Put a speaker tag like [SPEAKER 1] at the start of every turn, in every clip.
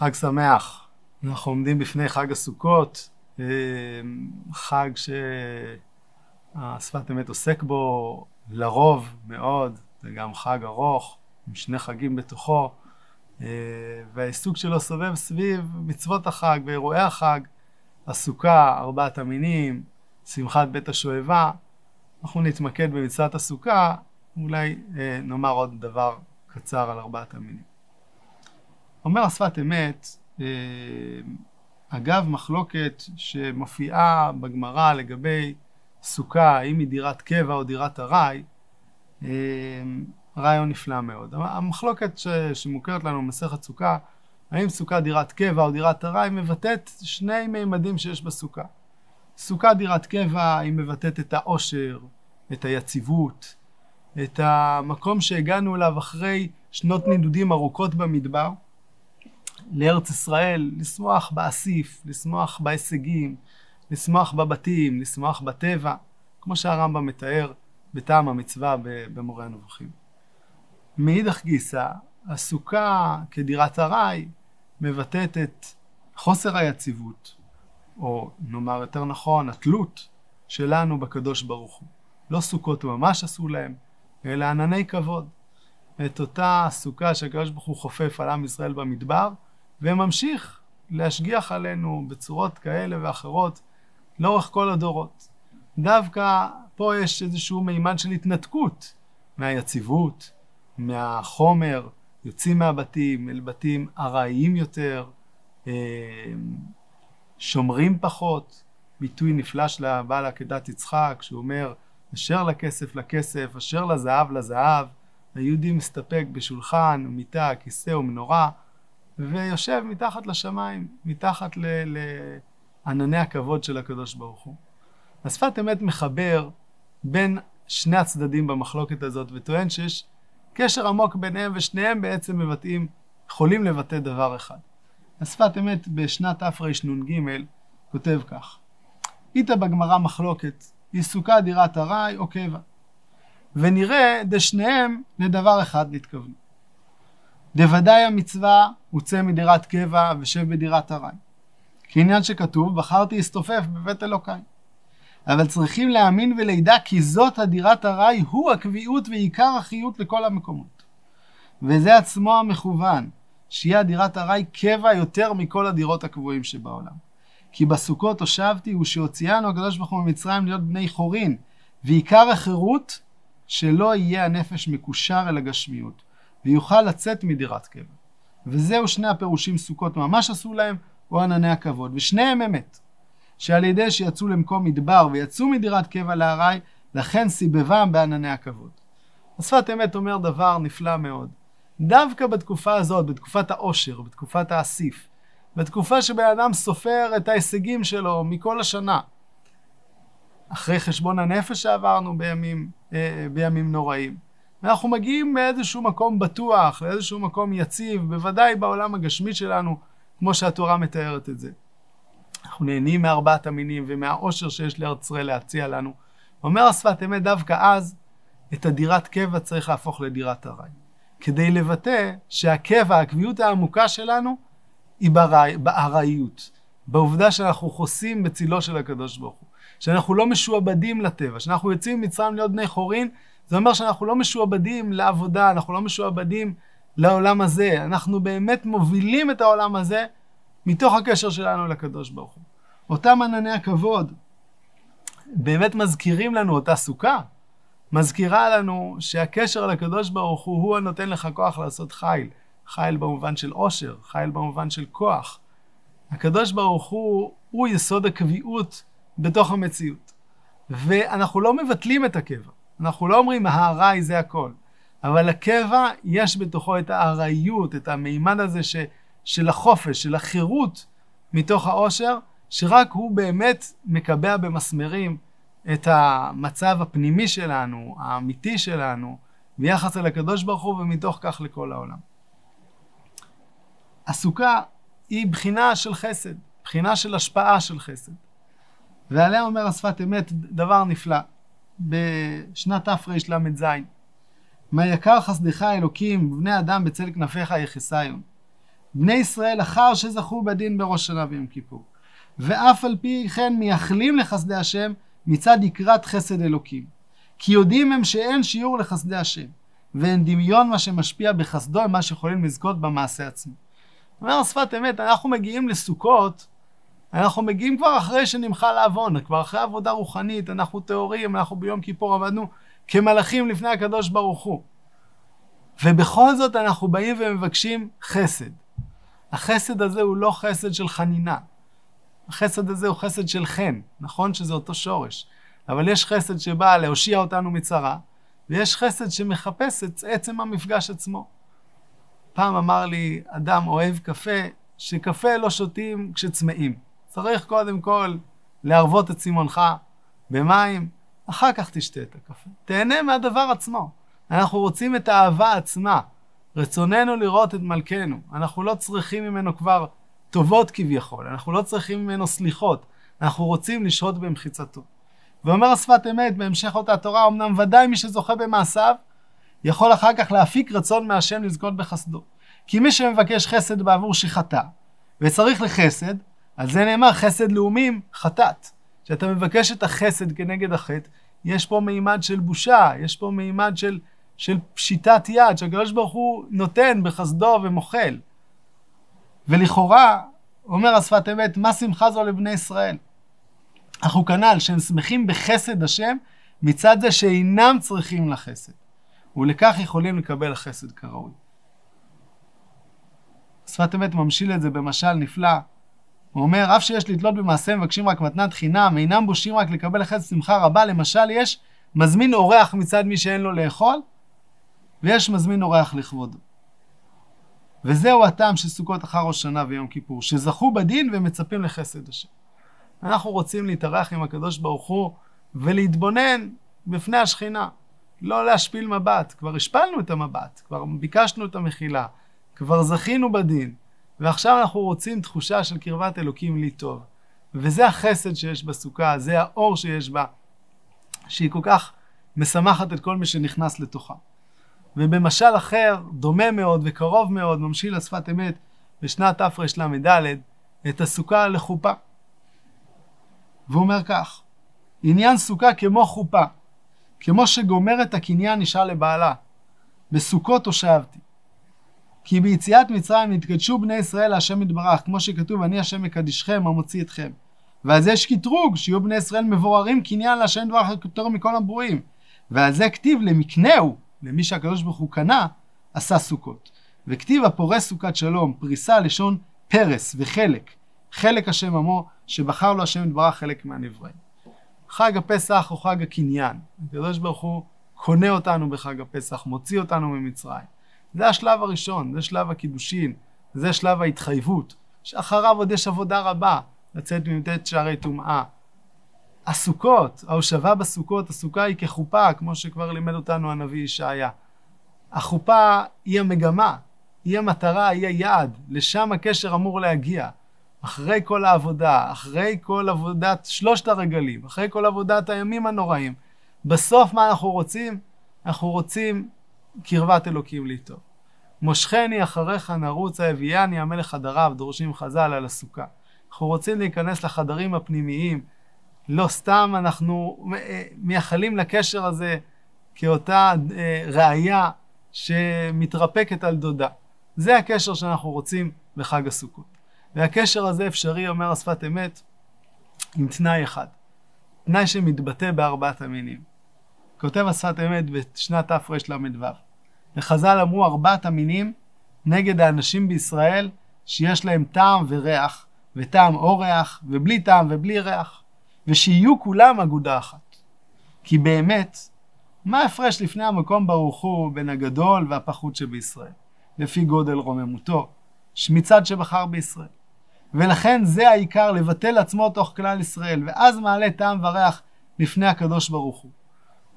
[SPEAKER 1] חג שמח. אנחנו עומדים בפני חג הסוכות, אה, חג שהשפת אמת עוסק בו לרוב מאוד, זה גם חג ארוך, עם שני חגים בתוכו, אה, והעיסוק שלו סובב סביב מצוות החג ואירועי החג, הסוכה, ארבעת המינים, שמחת בית השואבה. אנחנו נתמקד במצוות הסוכה, אולי אה, נאמר עוד דבר קצר על ארבעת המינים. אומר השפת אמת, אה, אגב מחלוקת שמופיעה בגמרא לגבי סוכה, האם היא דירת קבע או דירת ארעי, אה, רעיון נפלא מאוד. המחלוקת ש, שמוכרת לנו במסכת סוכה, האם סוכה דירת קבע או דירת ארעי, מבטאת שני מימדים שיש בסוכה. סוכה דירת קבע היא מבטאת את העושר, את היציבות, את המקום שהגענו אליו אחרי שנות נדודים ארוכות במדבר, לארץ ישראל, לשמוח באסיף, לשמוח בהישגים, לשמוח בבתים, לשמוח בטבע, כמו שהרמב"ם מתאר בטעם המצווה במורה הנבוכים. מאידך גיסא, הסוכה כדירת ארעי מבטאת את חוסר היציבות, או נאמר יותר נכון, התלות שלנו בקדוש ברוך הוא. לא סוכות ממש עשו להם, אלא ענני כבוד. את אותה סוכה שהקדוש ברוך הוא חופף על עם ישראל במדבר, וממשיך להשגיח עלינו בצורות כאלה ואחרות לאורך כל הדורות. דווקא פה יש איזשהו מימד של התנתקות מהיציבות, מהחומר, יוצאים מהבתים אל בתים ארעיים יותר, אה, שומרים פחות. ביטוי נפלא של הבעל עקדת יצחק, שהוא אומר, אשר לכסף לכסף, אשר לזהב לזהב. היהודי מסתפק בשולחן, מיטה, כיסא ומנורה, ויושב מתחת לשמיים, מתחת לענני הכבוד של הקדוש ברוך הוא. השפת אמת מחבר בין שני הצדדים במחלוקת הזאת, וטוען שיש קשר עמוק ביניהם, ושניהם בעצם מבטאים, יכולים לבטא דבר אחד. השפת אמת בשנת תרנ"ג כותב כך: איתה בגמרא מחלוקת, עיסוקה דירת ארעי או קבע. ונראה דשניהם לדבר אחד נתכוונו. דוודאי המצווה הוצא מדירת קבע ושב בדירת ארעי. כעניין שכתוב, בחרתי אסתופף בבית אלוקיי. אבל צריכים להאמין ולידע כי זאת הדירת ארעי הוא הקביעות ועיקר החיות לכל המקומות. וזה עצמו המכוון, שיהיה הדירת ארעי קבע יותר מכל הדירות הקבועים שבעולם. כי בסוכות הושבתי ושהוציאנו הקדוש ברוך הוא ממצרים להיות בני חורין, ועיקר החירות שלא יהיה הנפש מקושר אל הגשמיות, ויוכל לצאת מדירת קבע. וזהו שני הפירושים סוכות ממש עשו להם, או ענני הכבוד, ושניהם אמת. שעל ידי שיצאו למקום מדבר ויצאו מדירת קבע לארעי, לכן סיבבם בענני הכבוד. השפת אמת אומר דבר נפלא מאוד. דווקא בתקופה הזאת, בתקופת העושר, בתקופת האסיף, בתקופה שבן אדם סופר את ההישגים שלו מכל השנה. אחרי חשבון הנפש שעברנו בימים, אה, בימים נוראים. ואנחנו מגיעים מאיזשהו מקום בטוח, לאיזשהו מקום יציב, בוודאי בעולם הגשמי שלנו, כמו שהתורה מתארת את זה. אנחנו נהנים מארבעת המינים ומהאושר שיש לארץ ישראל להציע לנו. אומר השפת אמת דווקא אז, את הדירת קבע צריך להפוך לדירת ארעי. כדי לבטא שהקבע, הקביעות העמוקה שלנו, היא בארעיות, בעובדה שאנחנו חוסים בצילו של הקדוש ברוך הוא, שאנחנו לא משועבדים לטבע, שאנחנו יוצאים ממצרים להיות בני חורין, זה אומר שאנחנו לא משועבדים לעבודה, אנחנו לא משועבדים לעולם הזה, אנחנו באמת מובילים את העולם הזה מתוך הקשר שלנו לקדוש ברוך הוא. אותם ענני הכבוד באמת מזכירים לנו אותה סוכה, מזכירה לנו שהקשר לקדוש ברוך הוא הוא הנותן לך כוח לעשות חיל. חיל במובן של עושר, חיל במובן של כוח. הקדוש ברוך הוא, הוא יסוד הקביעות בתוך המציאות. ואנחנו לא מבטלים את הקבע. אנחנו לא אומרים הארעי זה הכל. אבל הקבע, יש בתוכו את הארעיות, את המימד הזה ש, של החופש, של החירות מתוך העושר, שרק הוא באמת מקבע במסמרים את המצב הפנימי שלנו, האמיתי שלנו, ביחס אל הקדוש ברוך הוא, ומתוך כך לכל העולם. הסוכה היא בחינה של חסד, בחינה של השפעה של חסד. ועליה אומר השפת אמת דבר נפלא, בשנת תרל"ז: מה יקר חסדך אלוקים ובני אדם בצל כנפיך יחסיון. בני ישראל אחר שזכו בדין בראש שנה ויום כיפור. ואף על פי כן מייחלים לחסדי השם מצד יקרת חסד אלוקים. כי יודעים הם שאין שיעור לחסדי השם, ואין דמיון מה שמשפיע בחסדו מה שיכולים לזכות במעשה עצמו. אומר שפת אמת, אנחנו מגיעים לסוכות, אנחנו מגיעים כבר אחרי שנמחל העוון, כבר אחרי עבודה רוחנית, אנחנו טהורים, אנחנו ביום כיפור עבדנו כמלאכים לפני הקדוש ברוך הוא. ובכל זאת אנחנו באים ומבקשים חסד. החסד הזה הוא לא חסד של חנינה. החסד הזה הוא חסד של חן, נכון שזה אותו שורש, אבל יש חסד שבא להושיע אותנו מצרה, ויש חסד שמחפש את עצם המפגש עצמו. פעם אמר לי אדם אוהב קפה, שקפה לא שותים כשצמאים. צריך קודם כל להרוות את צימונך במים, אחר כך תשתה את הקפה. תהנה מהדבר עצמו. אנחנו רוצים את האהבה עצמה. רצוננו לראות את מלכנו. אנחנו לא צריכים ממנו כבר טובות כביכול, אנחנו לא צריכים ממנו סליחות, אנחנו רוצים לשהות במחיצתו. ואומר השפת אמת בהמשך אותה תורה, אמנם ודאי מי שזוכה במעשיו, יכול אחר כך להפיק רצון מהשם לזכות בחסדו. כי מי שמבקש חסד בעבור שחטא, וצריך לחסד, על זה נאמר חסד לאומים חטאת. כשאתה מבקש את החסד כנגד החטא, יש פה מימד של בושה, יש פה מימד של, של פשיטת יד, שהקדוש ברוך הוא נותן בחסדו ומוחל. ולכאורה, אומר השפת אמת, מה שמחה זו לבני ישראל? אנחנו כנ"ל, שהם שמחים בחסד השם, מצד זה שאינם צריכים לחסד. ולכך יכולים לקבל החסד כראוי. שפת אמת ממשיל את זה במשל נפלא. הוא אומר, אף שיש לתלות במעשה מבקשים רק מתנת חינם, אינם בושים רק לקבל חסד שמחה רבה. למשל, יש מזמין אורח מצד מי שאין לו לאכול, ויש מזמין אורח לכבודו. וזהו הטעם של סוכות אחר ראש שנה ויום כיפור, שזכו בדין ומצפים לחסד השם. אנחנו רוצים להתארח עם הקדוש ברוך הוא ולהתבונן בפני השכינה. לא להשפיל מבט, כבר השפלנו את המבט, כבר ביקשנו את המחילה, כבר זכינו בדין, ועכשיו אנחנו רוצים תחושה של קרבת אלוקים לי טוב. וזה החסד שיש בסוכה, זה האור שיש בה, שהיא כל כך משמחת את כל מי שנכנס לתוכה. ובמשל אחר, דומה מאוד וקרוב מאוד, ממשיל לשפת אמת, בשנת תרל"ד, את הסוכה לחופה. והוא אומר כך, עניין סוכה כמו חופה, כמו שגומרת הקניין נשאר לבעלה, בסוכות הושבתי. כי ביציאת מצרים נתקדשו בני ישראל להשם יתברך, כמו שכתוב, אני השם מקדישכם המוציא אתכם. ועל זה יש קטרוג, שיהיו בני ישראל מבוררים קניין להשם יתברך יותר מכל הברואים. ועל זה כתיב למקנהו, למי שהקדוש ברוך הוא קנה, עשה סוכות. וכתיב הפורס סוכת שלום, פריסה לשון פרס וחלק. חלק השם עמו, שבחר לו השם יתברך חלק מהנבראים. חג הפסח הוא חג הקניין. הקדוש ברוך הוא קונה אותנו בחג הפסח, מוציא אותנו ממצרים. זה השלב הראשון, זה שלב הקידושין, זה שלב ההתחייבות, שאחריו עוד יש עבודה רבה, לצאת מ"ט שערי טומאה. הסוכות, ההושבה בסוכות, הסוכה היא כחופה, כמו שכבר לימד אותנו הנביא ישעיה. החופה היא המגמה, היא המטרה, היא היעד, לשם הקשר אמור להגיע. אחרי כל העבודה, אחרי כל עבודת שלושת הרגלים, אחרי כל עבודת הימים הנוראים, בסוף מה אנחנו רוצים? אנחנו רוצים קרבת אלוקים לי. מושכני אחריך נרוץ הביאני המלך חדריו, דורשים חז"ל על הסוכה. אנחנו רוצים להיכנס לחדרים הפנימיים, לא סתם אנחנו אה, מייחלים לקשר הזה כאותה אה, ראייה שמתרפקת על דודה. זה הקשר שאנחנו רוצים בחג הסוכות. והקשר הזה אפשרי, אומר השפת אמת, עם תנאי אחד. תנאי שמתבטא בארבעת המינים. כותב השפת אמת בשנת תרל"ו. וחז"ל אמרו ארבעת המינים נגד האנשים בישראל שיש להם טעם וריח, וטעם אורח, ובלי טעם ובלי ריח. ושיהיו כולם אגודה אחת. כי באמת, מה ההפרש לפני המקום ברוך הוא בין הגדול והפחות שבישראל, לפי גודל רוממותו, מצד שבחר בישראל. ולכן זה העיקר לבטל עצמו תוך כלל ישראל, ואז מעלה טעם וריח לפני הקדוש ברוך הוא.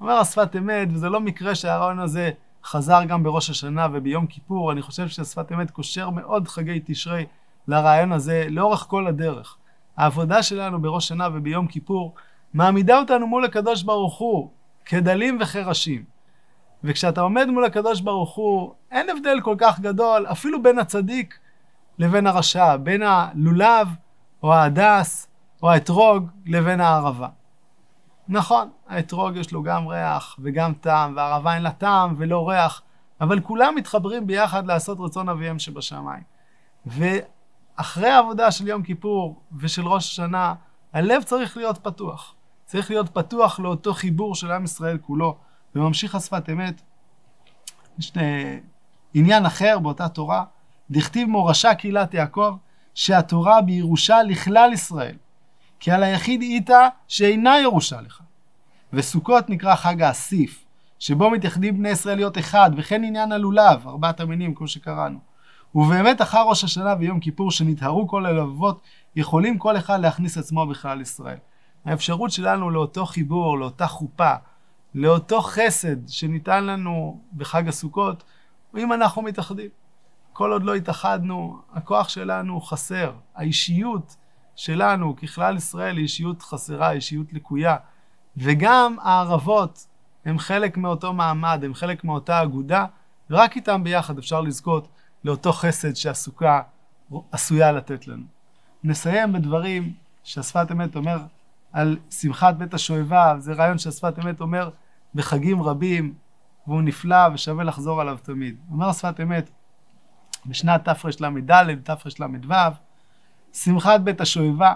[SPEAKER 1] אומר השפת אמת, וזה לא מקרה שהרעיון הזה חזר גם בראש השנה וביום כיפור, אני חושב שהשפת אמת קושר מאוד חגי תשרי לרעיון הזה לאורך כל הדרך. העבודה שלנו בראש שנה וביום כיפור מעמידה אותנו מול הקדוש ברוך הוא כדלים וחרשים. וכשאתה עומד מול הקדוש ברוך הוא, אין הבדל כל כך גדול, אפילו בין הצדיק לבין הרשע, בין הלולב או ההדס או האתרוג לבין הערבה. נכון, האתרוג יש לו גם ריח וגם טעם, והערבה אין לה טעם ולא ריח, אבל כולם מתחברים ביחד לעשות רצון אביהם שבשמיים. ואחרי העבודה של יום כיפור ושל ראש השנה, הלב צריך להיות פתוח. צריך להיות פתוח לאותו חיבור של עם ישראל כולו. וממשיך השפת אמת, יש עניין אחר באותה תורה, דכתיב מורשה קהילת יעקב, שהתורה בירושה לכלל ישראל, כי על היחיד איתה שאינה ירושה לך. וסוכות נקרא חג האסיף, שבו מתייחדים בני ישראל להיות אחד, וכן עניין הלולב, ארבעת המינים כמו שקראנו. ובאמת אחר ראש השנה ויום כיפור שנטהרו כל הלבבות, יכולים כל אחד להכניס עצמו בכלל ישראל. האפשרות שלנו לאותו חיבור, לאותה חופה, לאותו חסד שניתן לנו בחג הסוכות, אם אנחנו מתאחדים. כל עוד לא התאחדנו, הכוח שלנו חסר. האישיות שלנו ככלל ישראל היא אישיות חסרה, אישיות לקויה. וגם הערבות הם חלק מאותו מעמד, הם חלק מאותה אגודה, ורק איתם ביחד אפשר לזכות לאותו חסד שהסוכה עשויה לתת לנו. נסיים בדברים שהשפת אמת אומר על שמחת בית השואבה, זה רעיון שהשפת אמת אומר בחגים רבים, והוא נפלא ושווה לחזור עליו תמיד. אומר שפת אמת, בשנת תרל"ד, תרל"ו, שמחת בית השואבה,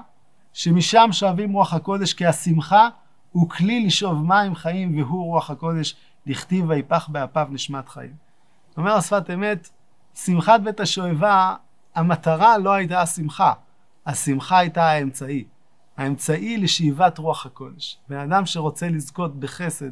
[SPEAKER 1] שמשם שואבים רוח הקודש, כי השמחה הוא כלי לשאוב מים חיים, והוא רוח הקודש, לכתיב ויפח באפיו נשמת חיים. אומר השפת אמת, שמחת בית השואבה, המטרה לא הייתה השמחה, השמחה הייתה האמצעי. האמצעי לשאיבת רוח הקודש. בן אדם שרוצה לזכות בחסד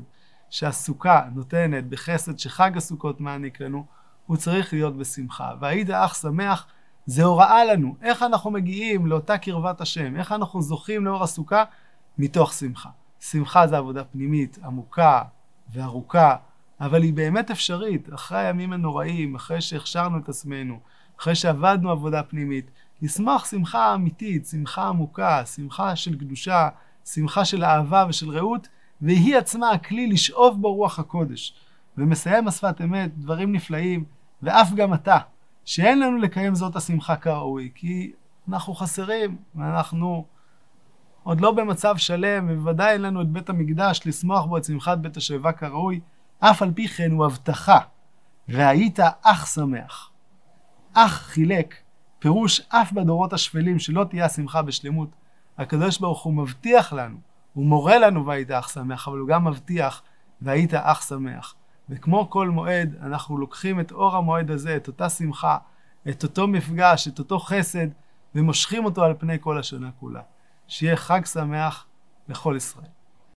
[SPEAKER 1] שהסוכה נותנת, בחסד שחג הסוכות מעניק לנו, הוא צריך להיות בשמחה. והיית אח שמח זה הוראה לנו איך אנחנו מגיעים לאותה קרבת השם, איך אנחנו זוכים לאור הסוכה מתוך שמחה. שמחה זה עבודה פנימית עמוקה וארוכה, אבל היא באמת אפשרית. אחרי הימים הנוראים, אחרי שהכשרנו את עצמנו, אחרי שעבדנו עבודה פנימית, לשמוח שמחה אמיתית, שמחה עמוקה, שמחה של קדושה, שמחה של אהבה ושל רעות, והיא עצמה הכלי לשאוב בו רוח הקודש. ומסיים השפת אמת דברים נפלאים, ואף גם אתה, שאין לנו לקיים זאת השמחה כראוי, כי אנחנו חסרים, ואנחנו עוד לא במצב שלם, ובוודאי אין לנו את בית המקדש לשמוח בו את שמחת בית השואבה כראוי, אף על פי כן הוא הבטחה, והיית אח שמח. אח חילק, פירוש אף בדורות השפלים שלא תהיה השמחה בשלמות. הקדוש ברוך הוא מבטיח לנו, הוא מורה לנו והיית אח שמח, אבל הוא גם מבטיח והיית אח שמח. וכמו כל מועד, אנחנו לוקחים את אור המועד הזה, את אותה שמחה, את אותו מפגש, את אותו חסד, ומושכים אותו על פני כל השנה כולה. שיהיה חג שמח לכל ישראל.